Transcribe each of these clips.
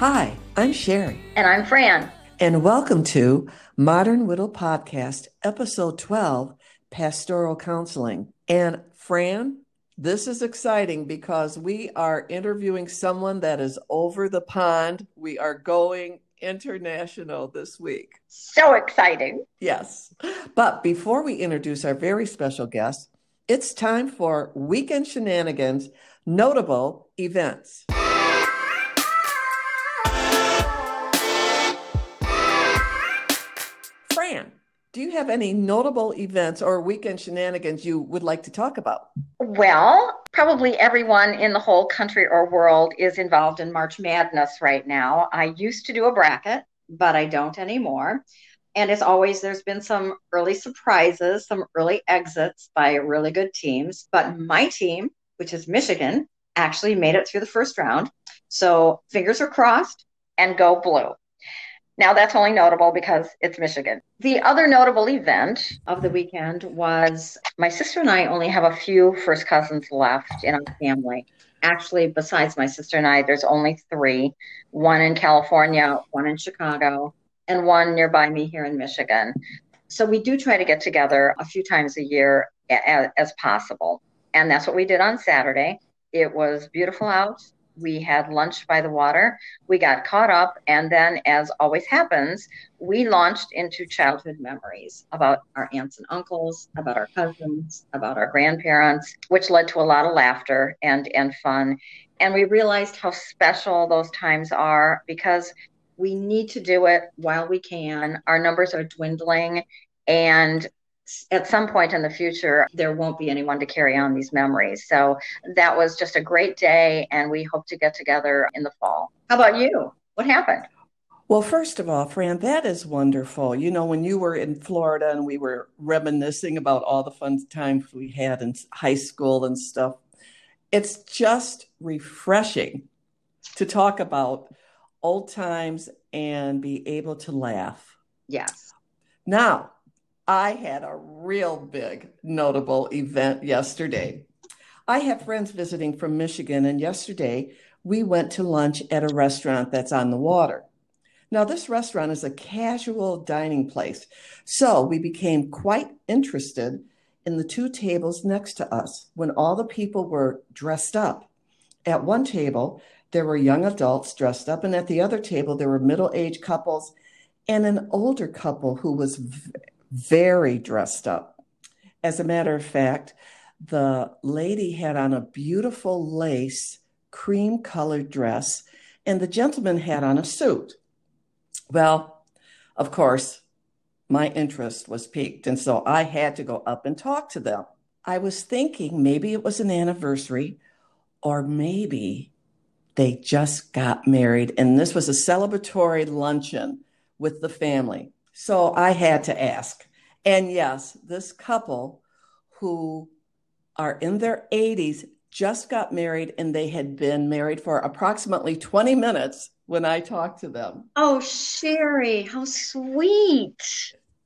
Hi, I'm Sherry. And I'm Fran. And welcome to Modern Widow Podcast, Episode 12 Pastoral Counseling. And Fran, this is exciting because we are interviewing someone that is over the pond. We are going international this week. So exciting. Yes. But before we introduce our very special guest, it's time for Weekend Shenanigans Notable Events. Do you have any notable events or weekend shenanigans you would like to talk about? Well, probably everyone in the whole country or world is involved in March Madness right now. I used to do a bracket, but I don't anymore. And as always, there's been some early surprises, some early exits by really good teams. But my team, which is Michigan, actually made it through the first round. So fingers are crossed and go blue. Now, that's only notable because it's Michigan. The other notable event of the weekend was my sister and I only have a few first cousins left in our family. Actually, besides my sister and I, there's only three one in California, one in Chicago, and one nearby me here in Michigan. So we do try to get together a few times a year as, as possible. And that's what we did on Saturday. It was beautiful out we had lunch by the water. We got caught up. And then, as always happens, we launched into childhood memories about our aunts and uncles, about our cousins, about our grandparents, which led to a lot of laughter and, and fun. And we realized how special those times are because we need to do it while we can. Our numbers are dwindling. And at some point in the future, there won't be anyone to carry on these memories. So that was just a great day, and we hope to get together in the fall. How about you? What happened? Well, first of all, Fran, that is wonderful. You know, when you were in Florida and we were reminiscing about all the fun times we had in high school and stuff, it's just refreshing to talk about old times and be able to laugh. Yes. Now, I had a real big notable event yesterday. I have friends visiting from Michigan, and yesterday we went to lunch at a restaurant that's on the water. Now, this restaurant is a casual dining place, so we became quite interested in the two tables next to us when all the people were dressed up. At one table, there were young adults dressed up, and at the other table, there were middle aged couples and an older couple who was very dressed up. As a matter of fact, the lady had on a beautiful lace cream colored dress, and the gentleman had on a suit. Well, of course, my interest was piqued, and so I had to go up and talk to them. I was thinking maybe it was an anniversary, or maybe they just got married, and this was a celebratory luncheon with the family. So I had to ask. And yes, this couple who are in their 80s just got married and they had been married for approximately 20 minutes when I talked to them. Oh, Sherry, how sweet.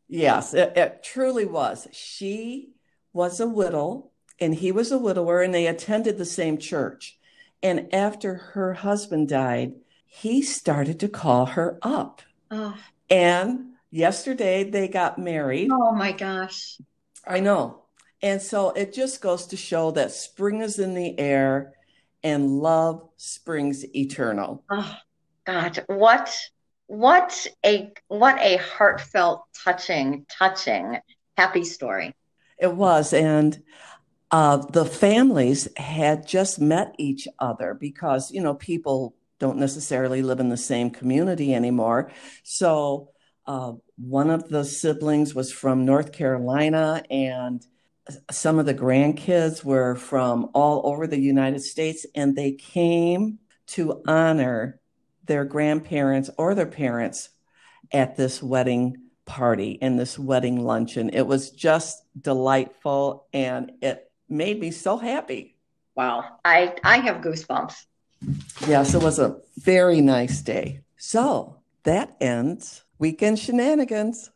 Yes, it, it truly was. She was a widow and he was a widower, and they attended the same church. And after her husband died, he started to call her up. Oh. And yesterday they got married. Oh my gosh. I know. And so it just goes to show that spring is in the air and love springs eternal. Oh God, what what a what a heartfelt, touching, touching, happy story. It was. And uh, the families had just met each other because, you know, people don't necessarily live in the same community anymore. So uh, one of the siblings was from North Carolina, and some of the grandkids were from all over the United States, and they came to honor their grandparents or their parents at this wedding party and this wedding luncheon. It was just delightful, and it made me so happy. Wow, I I have goosebumps. Yes, it was a very nice day. So that ends Weekend Shenanigans.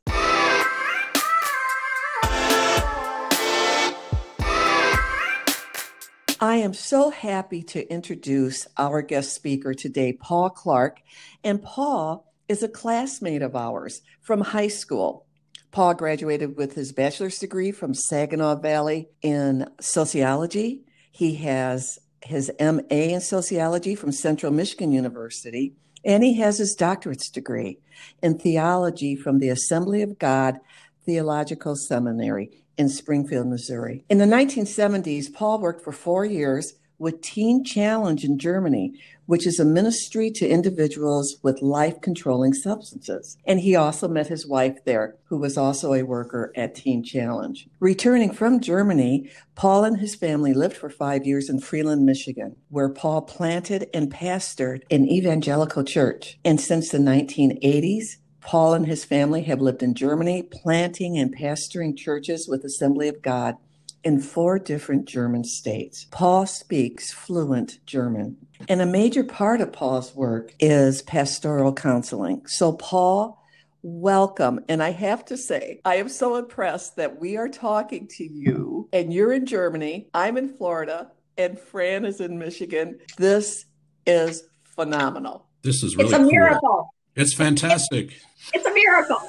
I am so happy to introduce our guest speaker today, Paul Clark. And Paul is a classmate of ours from high school. Paul graduated with his bachelor's degree from Saginaw Valley in sociology. He has his MA in sociology from Central Michigan University, and he has his doctorate's degree in theology from the Assembly of God Theological Seminary in Springfield, Missouri. In the 1970s, Paul worked for four years with Teen Challenge in Germany, which is a ministry to individuals with life controlling substances. And he also met his wife there, who was also a worker at Teen Challenge. Returning from Germany, Paul and his family lived for five years in Freeland, Michigan, where Paul planted and pastored an evangelical church. And since the 1980s, Paul and his family have lived in Germany, planting and pastoring churches with Assembly of God in four different German states. Paul speaks fluent German. And a major part of Paul's work is pastoral counseling. So, Paul, welcome. And I have to say, I am so impressed that we are talking to you and you're in Germany, I'm in Florida, and Fran is in Michigan. This is phenomenal. This is really it's a cool. miracle. It's fantastic. It's a miracle.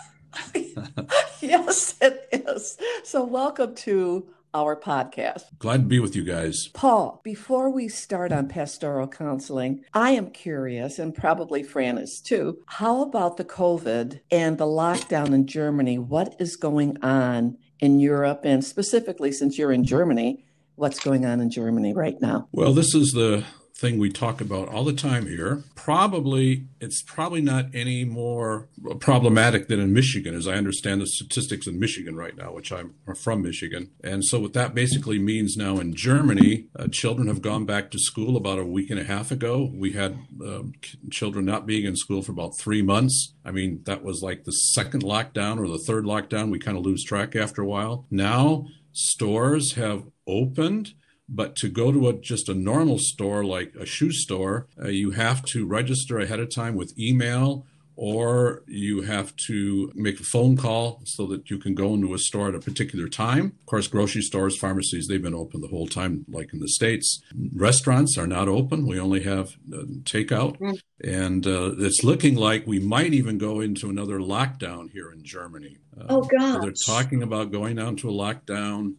yes, it is. So, welcome to our podcast. Glad to be with you guys. Paul, before we start on pastoral counseling, I am curious, and probably Fran is too, how about the COVID and the lockdown in Germany? What is going on in Europe? And specifically, since you're in Germany, what's going on in Germany right now? Well, this is the thing we talk about all the time here. Probably, it's probably not any more problematic than in Michigan, as I understand the statistics in Michigan right now, which I'm from Michigan. And so, what that basically means now in Germany, uh, children have gone back to school about a week and a half ago. We had um, children not being in school for about three months. I mean, that was like the second lockdown or the third lockdown. We kind of lose track after a while. Now, stores have opened but to go to a, just a normal store like a shoe store, uh, you have to register ahead of time with email or you have to make a phone call so that you can go into a store at a particular time. Of course, grocery stores, pharmacies, they've been open the whole time, like in the States. Restaurants are not open. We only have uh, takeout. Mm. And uh, it's looking like we might even go into another lockdown here in Germany. oh, God. They're talking about going down to a lockdown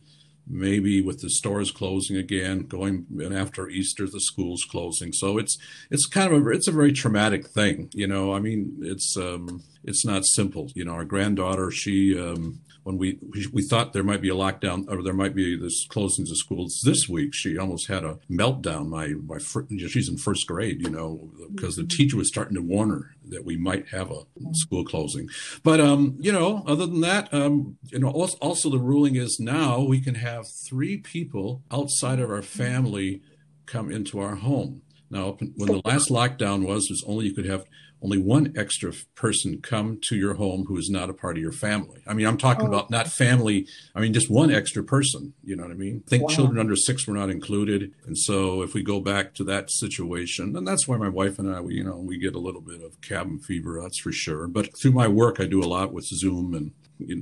maybe with the stores closing again, going and after Easter, the schools closing. So it's it's kind of a it's a very traumatic thing, you know. I mean, it's um, it's not simple. You know, our granddaughter, she um, when we we thought there might be a lockdown or there might be this closings of schools this week, she almost had a meltdown. My my she's in first grade, you know, because the teacher was starting to warn her that we might have a school closing. But um, you know, other than that, um, you know, also, also the ruling is now we can have three people outside of our family come into our home. Now, when the last lockdown was, was only you could have only one extra person come to your home who is not a part of your family. I mean, I'm talking oh. about not family. I mean, just one extra person. You know what I mean? I think wow. children under six were not included. And so if we go back to that situation, and that's why my wife and I, we, you know, we get a little bit of cabin fever, that's for sure. But through my work, I do a lot with Zoom and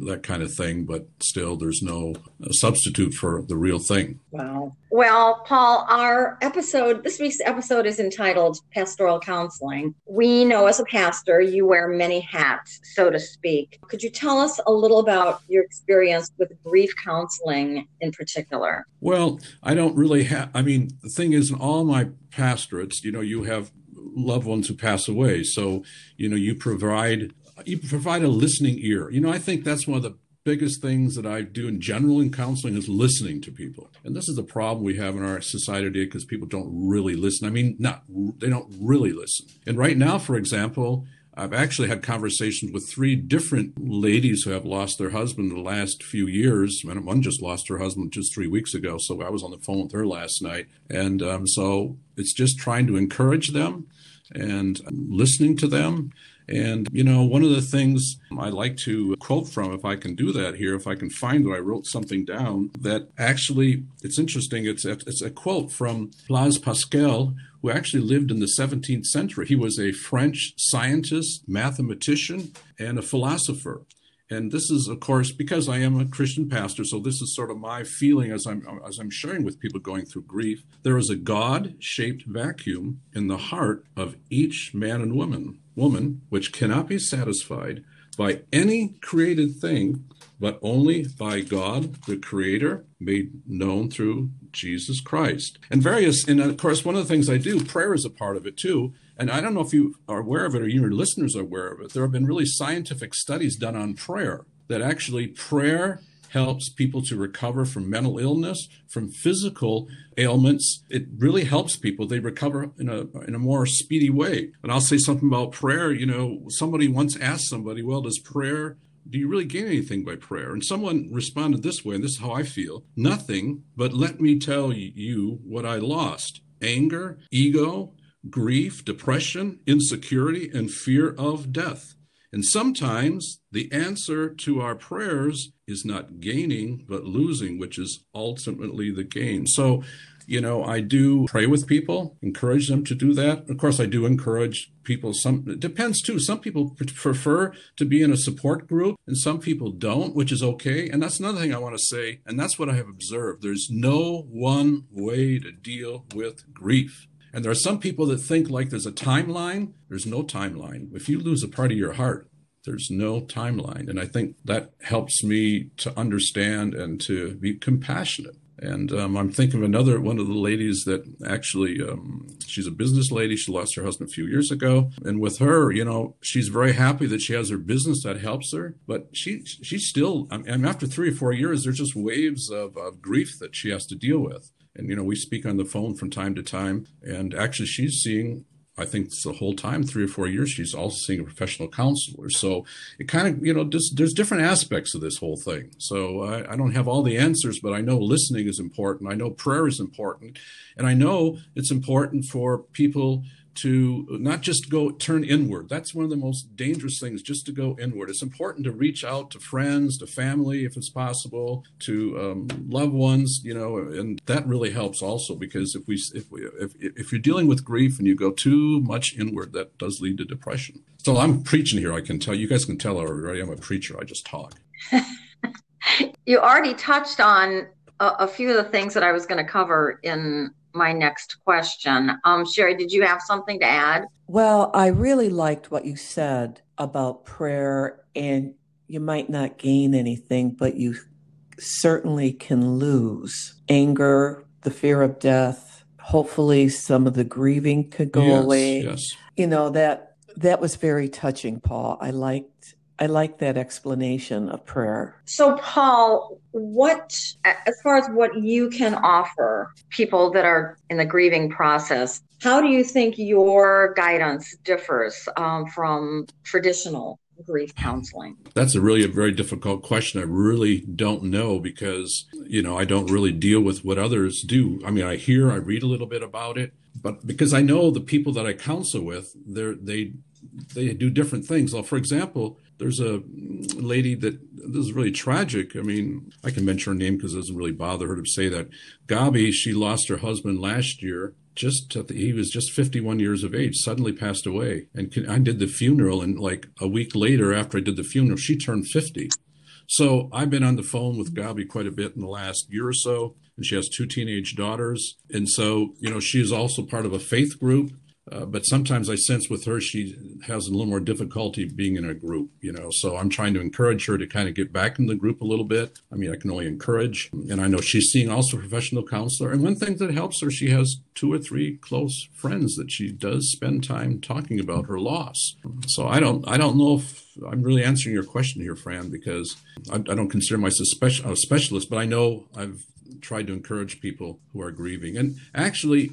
that kind of thing, but still there's no uh, substitute for the real thing. Wow. Well, Paul, our episode, this week's episode is entitled Pastoral Counseling. We know as a pastor, you wear many hats, so to speak. Could you tell us a little about your experience with grief counseling in particular? Well, I don't really have, I mean, the thing is, in all my pastorates, you know, you have loved ones who pass away. So, you know, you provide you provide a listening ear. You know, I think that's one of the biggest things that I do in general in counseling is listening to people. And this is the problem we have in our society today because people don't really listen. I mean, not they don't really listen. And right now, for example, I've actually had conversations with three different ladies who have lost their husband in the last few years. One just lost her husband just three weeks ago, so I was on the phone with her last night. And um, so it's just trying to encourage them and listening to them and, you know, one of the things I like to quote from, if I can do that here, if I can find that I wrote something down that actually, it's interesting. It's a, it's a quote from Blaise Pascal, who actually lived in the 17th century. He was a French scientist, mathematician, and a philosopher. and this is of course because I am a Christian pastor, so this is sort of my feeling as I'm as I'm sharing with people going through grief. There is a God-shaped vacuum in the heart of each man and woman, woman which cannot be satisfied by any created thing, but only by God, the Creator, made known through Jesus Christ. And various, and of course, one of the things I do, prayer is a part of it too. And I don't know if you are aware of it or your listeners are aware of it. There have been really scientific studies done on prayer that actually prayer helps people to recover from mental illness, from physical ailments. It really helps people. They recover in a in a more speedy way. And I'll say something about prayer. You know, somebody once asked somebody, "Well, does prayer do you really gain anything by prayer? And someone responded this way, and this is how I feel nothing, but let me tell you what I lost anger, ego, grief, depression, insecurity, and fear of death. And sometimes the answer to our prayers is not gaining, but losing, which is ultimately the gain. So, you know, I do pray with people, encourage them to do that. Of course, I do encourage people. Some it depends too. Some people prefer to be in a support group, and some people don't, which is okay. And that's another thing I want to say, and that's what I have observed. There's no one way to deal with grief. And there are some people that think like there's a timeline. There's no timeline. If you lose a part of your heart, there's no timeline. And I think that helps me to understand and to be compassionate. And um, I'm thinking of another one of the ladies that actually, um, she's a business lady. She lost her husband a few years ago, and with her, you know, she's very happy that she has her business that helps her. But she, she's still. I mean, after three or four years, there's just waves of, of grief that she has to deal with. And, you know, we speak on the phone from time to time. And actually, she's seeing, I think the whole time, three or four years, she's also seeing a professional counselor. So it kind of, you know, just, there's different aspects of this whole thing. So I, I don't have all the answers, but I know listening is important. I know prayer is important. And I know it's important for people to not just go turn inward. That's one of the most dangerous things, just to go inward. It's important to reach out to friends, to family, if it's possible, to um, loved ones, you know, and that really helps also because if we, if we, if, if you're dealing with grief and you go too much inward, that does lead to depression. So I'm preaching here. I can tell you guys can tell already. I'm a preacher. I just talk. you already touched on a, a few of the things that I was going to cover in my next question. Um, Sherry, did you have something to add? Well, I really liked what you said about prayer, and you might not gain anything, but you certainly can lose anger, the fear of death. Hopefully, some of the grieving could go yes, away. Yes. You know that that was very touching, Paul. I liked I like that explanation of prayer. So, Paul, what, as far as what you can offer people that are in the grieving process, how do you think your guidance differs um, from traditional grief counseling? That's a really a very difficult question. I really don't know because, you know, I don't really deal with what others do. I mean, I hear, I read a little bit about it, but because I know the people that I counsel with, they they they do different things. Well, for example, there's a lady that this is really tragic. I mean, I can mention her name because it doesn't really bother her to say that. Gabi, she lost her husband last year. Just the, he was just 51 years of age, suddenly passed away. And I did the funeral, and like a week later, after I did the funeral, she turned 50. So I've been on the phone with Gabi quite a bit in the last year or so, and she has two teenage daughters. And so, you know, she is also part of a faith group uh, but sometimes I sense with her she has a little more difficulty being in a group, you know. So I'm trying to encourage her to kind of get back in the group a little bit. I mean, I can only encourage, and I know she's seeing also a professional counselor. And one thing that helps her, she has two or three close friends that she does spend time talking about her loss. So I don't, I don't know if I'm really answering your question here, Fran, because I, I don't consider myself a specialist, but I know I've tried to encourage people who are grieving. And actually,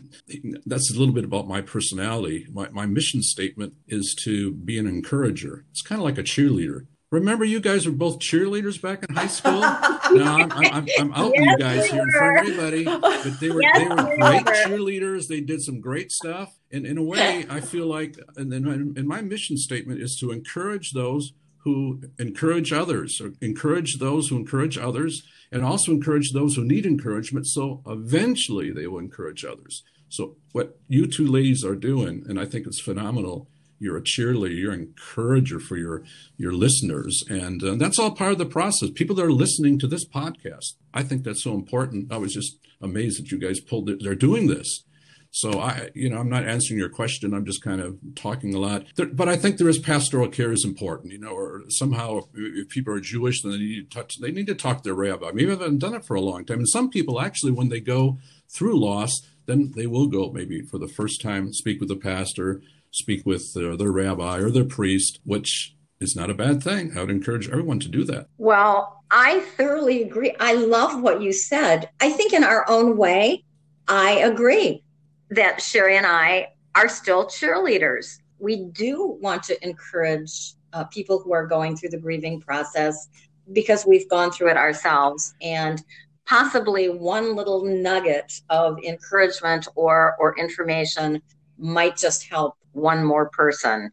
that's a little bit about my personality. My, my mission statement is to be an encourager. It's kind of like a cheerleader. Remember, you guys were both cheerleaders back in high school. no, I'm, I'm, I'm out yes, you guys here in front of everybody. But they were yes, they were great cheerleaders. They did some great stuff. And in a way, I feel like, and then and my mission statement is to encourage those who encourage others, or encourage those who encourage others, and also encourage those who need encouragement. So eventually they will encourage others. So what you two ladies are doing, and I think it's phenomenal, you're a cheerleader, you're an encourager for your your listeners, and uh, that's all part of the process. People that are listening to this podcast, I think that's so important. I was just amazed that you guys pulled it. They're doing this. So I, you know, I'm not answering your question. I'm just kind of talking a lot. There, but I think there is pastoral care is important, you know, or somehow if, if, people are Jewish, then they need to touch, they need to talk to their rabbi. Maybe I haven't done it for a long time. And some people actually, when they go through loss, then they will go maybe for the first time, speak with the pastor, speak with their, their rabbi or their priest, which is not a bad thing. I would encourage everyone to do that. Well, I thoroughly agree. I love what you said. I think in our own way, I agree that Sherry and I are still cheerleaders. We do want to encourage uh, people who are going through the grieving process because we've gone through it ourselves and possibly one little nugget of encouragement or or information might just help one more person.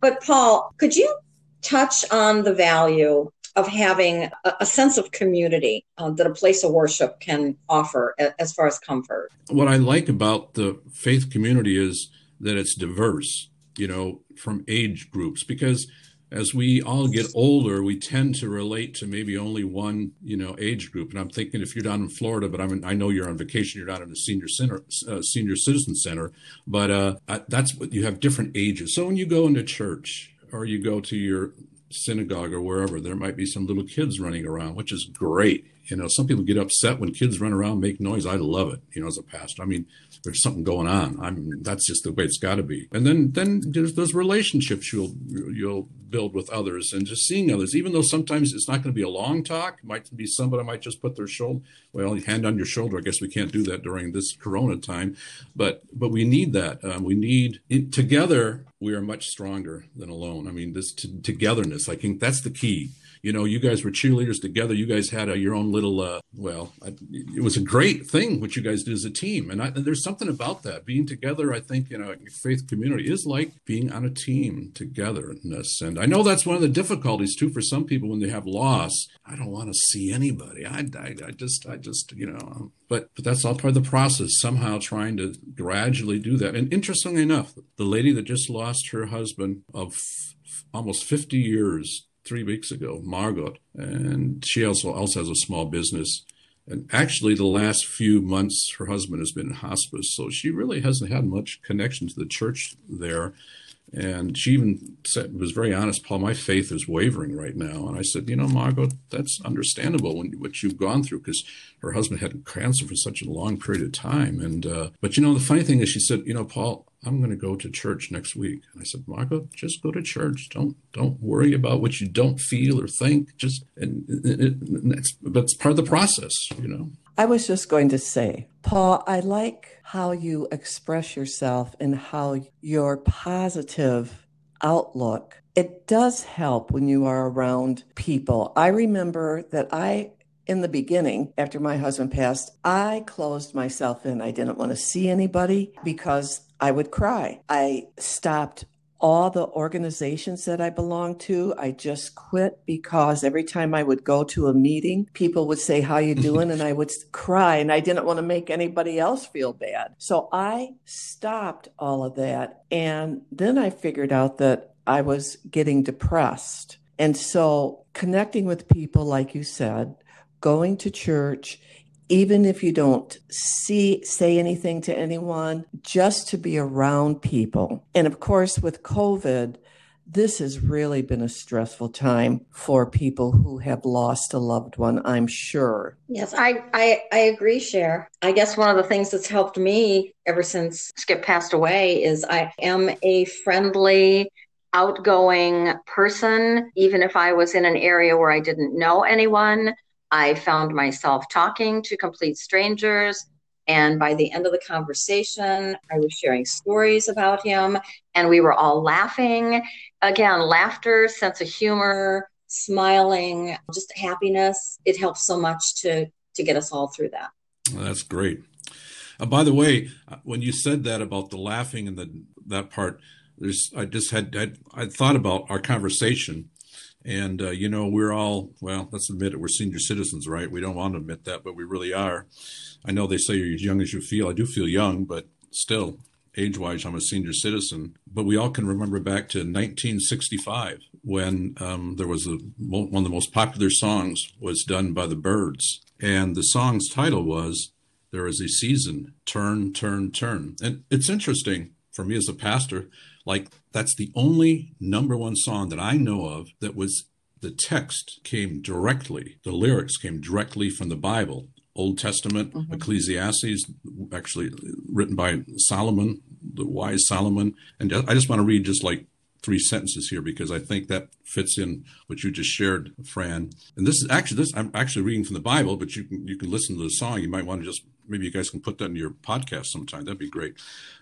But Paul, could you touch on the value of having a, a sense of community uh, that a place of worship can offer a, as far as comfort. What I like about the faith community is that it's diverse, you know, from age groups, because as we all get older, we tend to relate to maybe only one, you know, age group. And I'm thinking if you're down in Florida, but I'm I know you're on vacation, you're not in a senior center, uh, senior citizen center, but uh, that's what you have different ages. So when you go into church or you go to your synagogue or wherever, there might be some little kids running around, which is great. You know, some people get upset when kids run around, make noise. I love it. You know, as a pastor, I mean, there's something going on. I mean, that's just the way it's got to be. And then, then there's those relationships you'll you'll build with others, and just seeing others. Even though sometimes it's not going to be a long talk, it might be somebody might just put their shoulder, well, hand on your shoulder. I guess we can't do that during this Corona time, but but we need that. Um, we need it, together. We are much stronger than alone. I mean, this t- togetherness. I think that's the key you know, you guys were cheerleaders together. You guys had a, your own little, uh, well, I, it was a great thing what you guys did as a team. And, I, and, there's something about that. Being together, I think, you know, faith community is like being on a team togetherness. And I know that's one of the difficulties too for some people when they have loss. I don't want to see anybody. I, I, I just, I just, you know, but, but that's all part of the process, somehow trying to gradually do that. And interestingly enough, the lady that just lost her husband of f- almost 50 years three weeks ago, Margot, and she also also has a small business. And actually, the last few months, her husband has been in hospice, so she really hasn't had much connection to the church there. And she even said, was very honest, Paul, my faith is wavering right now. And I said, you know, Margot, that's understandable when what you've gone through because her husband had cancer for such a long period of time. And, uh, but you know, the funny thing is she said, you know, Paul, I'm going to go to church next week. And I said, Margot, just go to church. Don't, don't worry about what you don't feel or think. Just, and, and, that's, that's part of the process, you know? I was just going to say, Paul, I like how you express yourself and how your positive outlook. It does help when you are around people. I remember that I in the beginning, after my husband passed, I closed myself in. I didn't want to see anybody because I would cry. I stopped all the organizations that I belonged to. I just quit because every time I would go to a meeting, people would say, how you doing? and I would cry and I didn't want to make anybody else feel bad. So I stopped all of that. And then I figured out that I was getting depressed. And so connecting with people, like you said, going to church, even if you don't see say anything to anyone just to be around people. And of course with covid this has really been a stressful time for people who have lost a loved one i'm sure. Yes i i, I agree Cher. I guess one of the things that's helped me ever since skip passed away is i am a friendly outgoing person even if i was in an area where i didn't know anyone I found myself talking to complete strangers. And by the end of the conversation, I was sharing stories about him, and we were all laughing. Again, laughter, sense of humor, smiling, just happiness. It helps so much to to get us all through that. Well, that's great. Uh, by the way, uh, when you said that about the laughing and the that part, there's I just had I, I thought about our conversation and, uh, you know, we're all, well, let's admit it, we're senior citizens, right? We don't want to admit that, but we really are. I know they say you're as young as you feel. I do feel young, but still, age wise, I'm a senior citizen, but we all can remember back to 1965 when um, there was a, one of the most popular songs was done by the Byrds. And the song's title was There is a Season, Turn, Turn, Turn. And it's interesting for me as a pastor, like that's the only number one song that I know of that was the text came directly, the lyrics came directly from the Bible. Old Testament, mm-hmm. Ecclesiastes, actually written by Solomon, the wise Solomon. And I just want to read just like three sentences here because I think that fits in what you just shared, Fran. And this is actually this I'm actually reading from the Bible, but you can you can listen to the song. You might want to just maybe you guys can put that in your podcast sometime. That'd be great.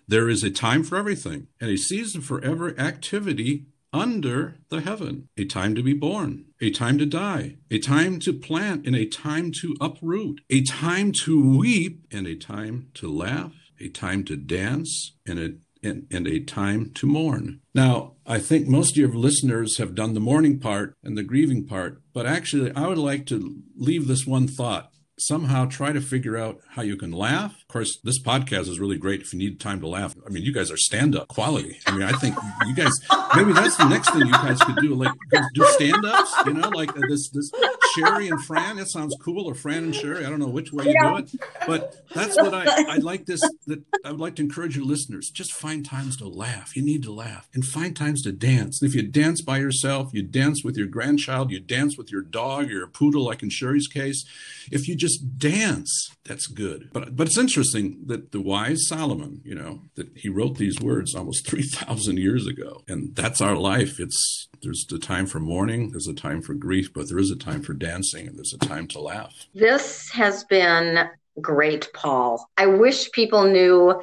There is a time for everything and a season for every activity under the heaven, a time to be born, a time to die, a time to plant, and a time to uproot, a time to weep, and a time to laugh, a time to dance, and a and, and, a time to mourn. Now, I think most of your listeners have done the mourning part and the grieving part, but actually, I would like to leave this one thought somehow try to figure out how you can laugh. Of course, this podcast is really great if you need time to laugh. I mean, you guys are stand up quality. I mean, I think you guys maybe that's the next thing you guys could do, like do stand ups. You know, like uh, this this Sherry and Fran. That sounds cool, or Fran and Sherry. I don't know which way you do it, but that's what I I like. This that I would like to encourage your listeners. Just find times to laugh. You need to laugh and find times to dance. And if you dance by yourself, you dance with your grandchild, you dance with your dog, your poodle, like in Sherry's case. If you just dance. That's good. But but it's interesting that the wise Solomon, you know, that he wrote these words almost 3000 years ago. And that's our life. It's there's a time for mourning, there's a time for grief, but there is a time for dancing and there's a time to laugh. This has been great, Paul. I wish people knew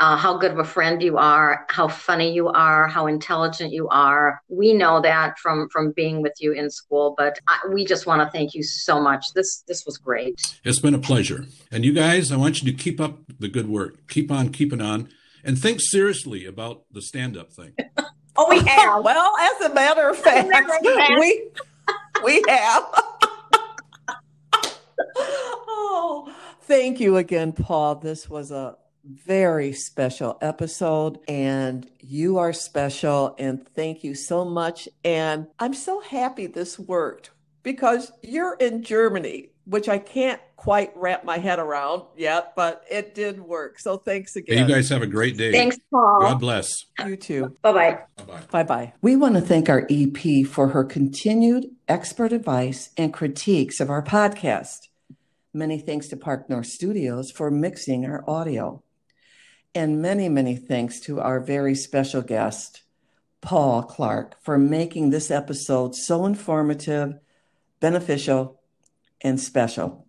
uh, how good of a friend you are, how funny you are, how intelligent you are. We know that from from being with you in school, but I, we just want to thank you so much. This this was great. It's been a pleasure. And you guys, I want you to keep up the good work. Keep on keeping on, and think seriously about the stand up thing. oh, we have. well, as a matter of fact, we we have. Oh, thank you again, Paul. This was a very special episode and you are special and thank you so much. And i'm so happy this worked because you're in germany which i can't quite wrap my head around yet but it did work. So thanks again you guys have a great day. Thanks paul. God bless. You too. Bye-bye. Bye-bye. Bye-bye. We want to thank our ep for her continued expert advice and critiques of our podcast Many thanks to Park North Studios for mixing our audio. And many, many thanks to our very special guest, Paul Clark, for making this episode so informative, beneficial, and special.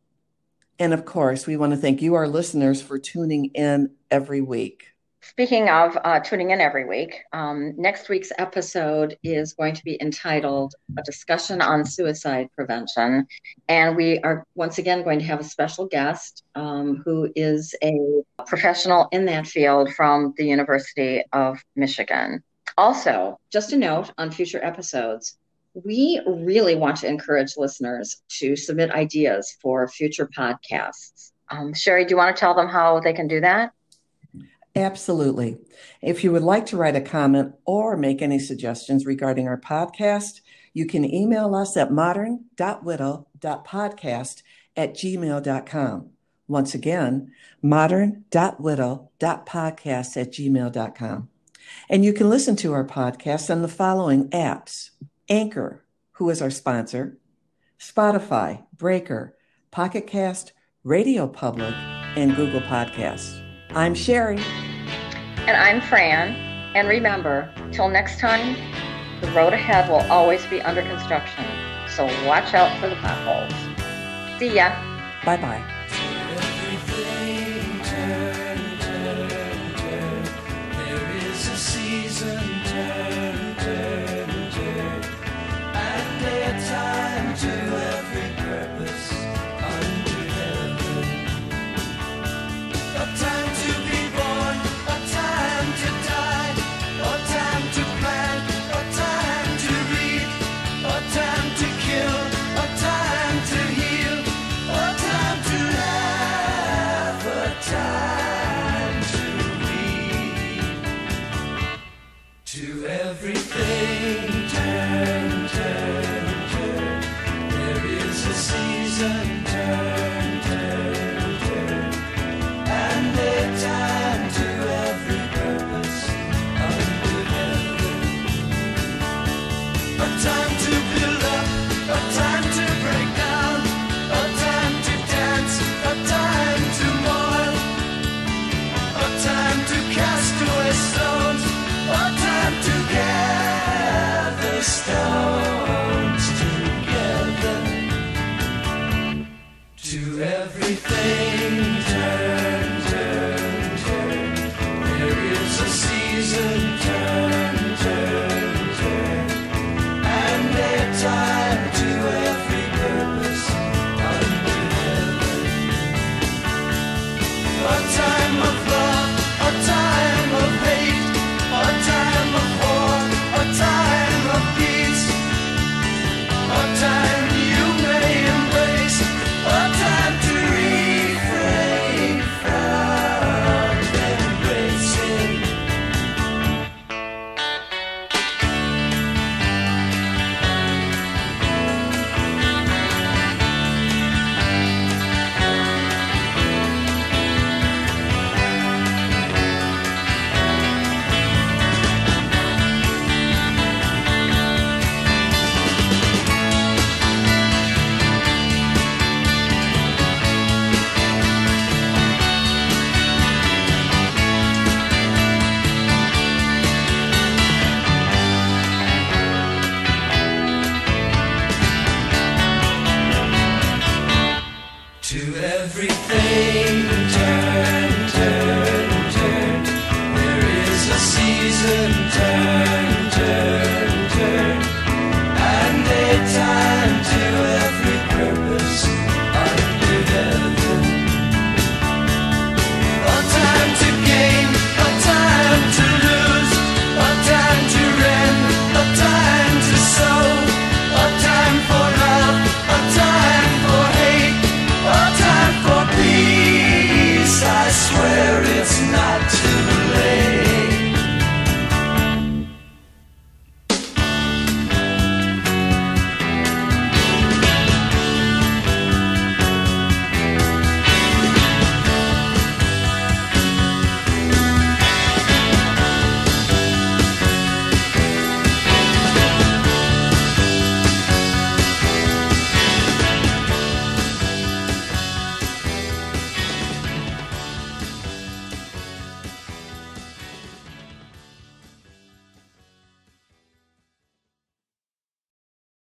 And of course, we want to thank you, our listeners, for tuning in every week. Speaking of uh, tuning in every week, um, next week's episode is going to be entitled A Discussion on Suicide Prevention. And we are once again going to have a special guest um, who is a professional in that field from the University of Michigan. Also, just a note on future episodes, we really want to encourage listeners to submit ideas for future podcasts. Um, Sherry, do you want to tell them how they can do that? Absolutely. If you would like to write a comment or make any suggestions regarding our podcast, you can email us at modern.widow.podcast at gmail.com. Once again, modern.widow.podcast at gmail.com. And you can listen to our podcast on the following apps Anchor, who is our sponsor, Spotify, Breaker, Pocket Cast, Radio Public, and Google Podcasts. I'm Sherry. And I'm Fran. And remember, till next time, the road ahead will always be under construction. So watch out for the potholes. See ya. Bye bye.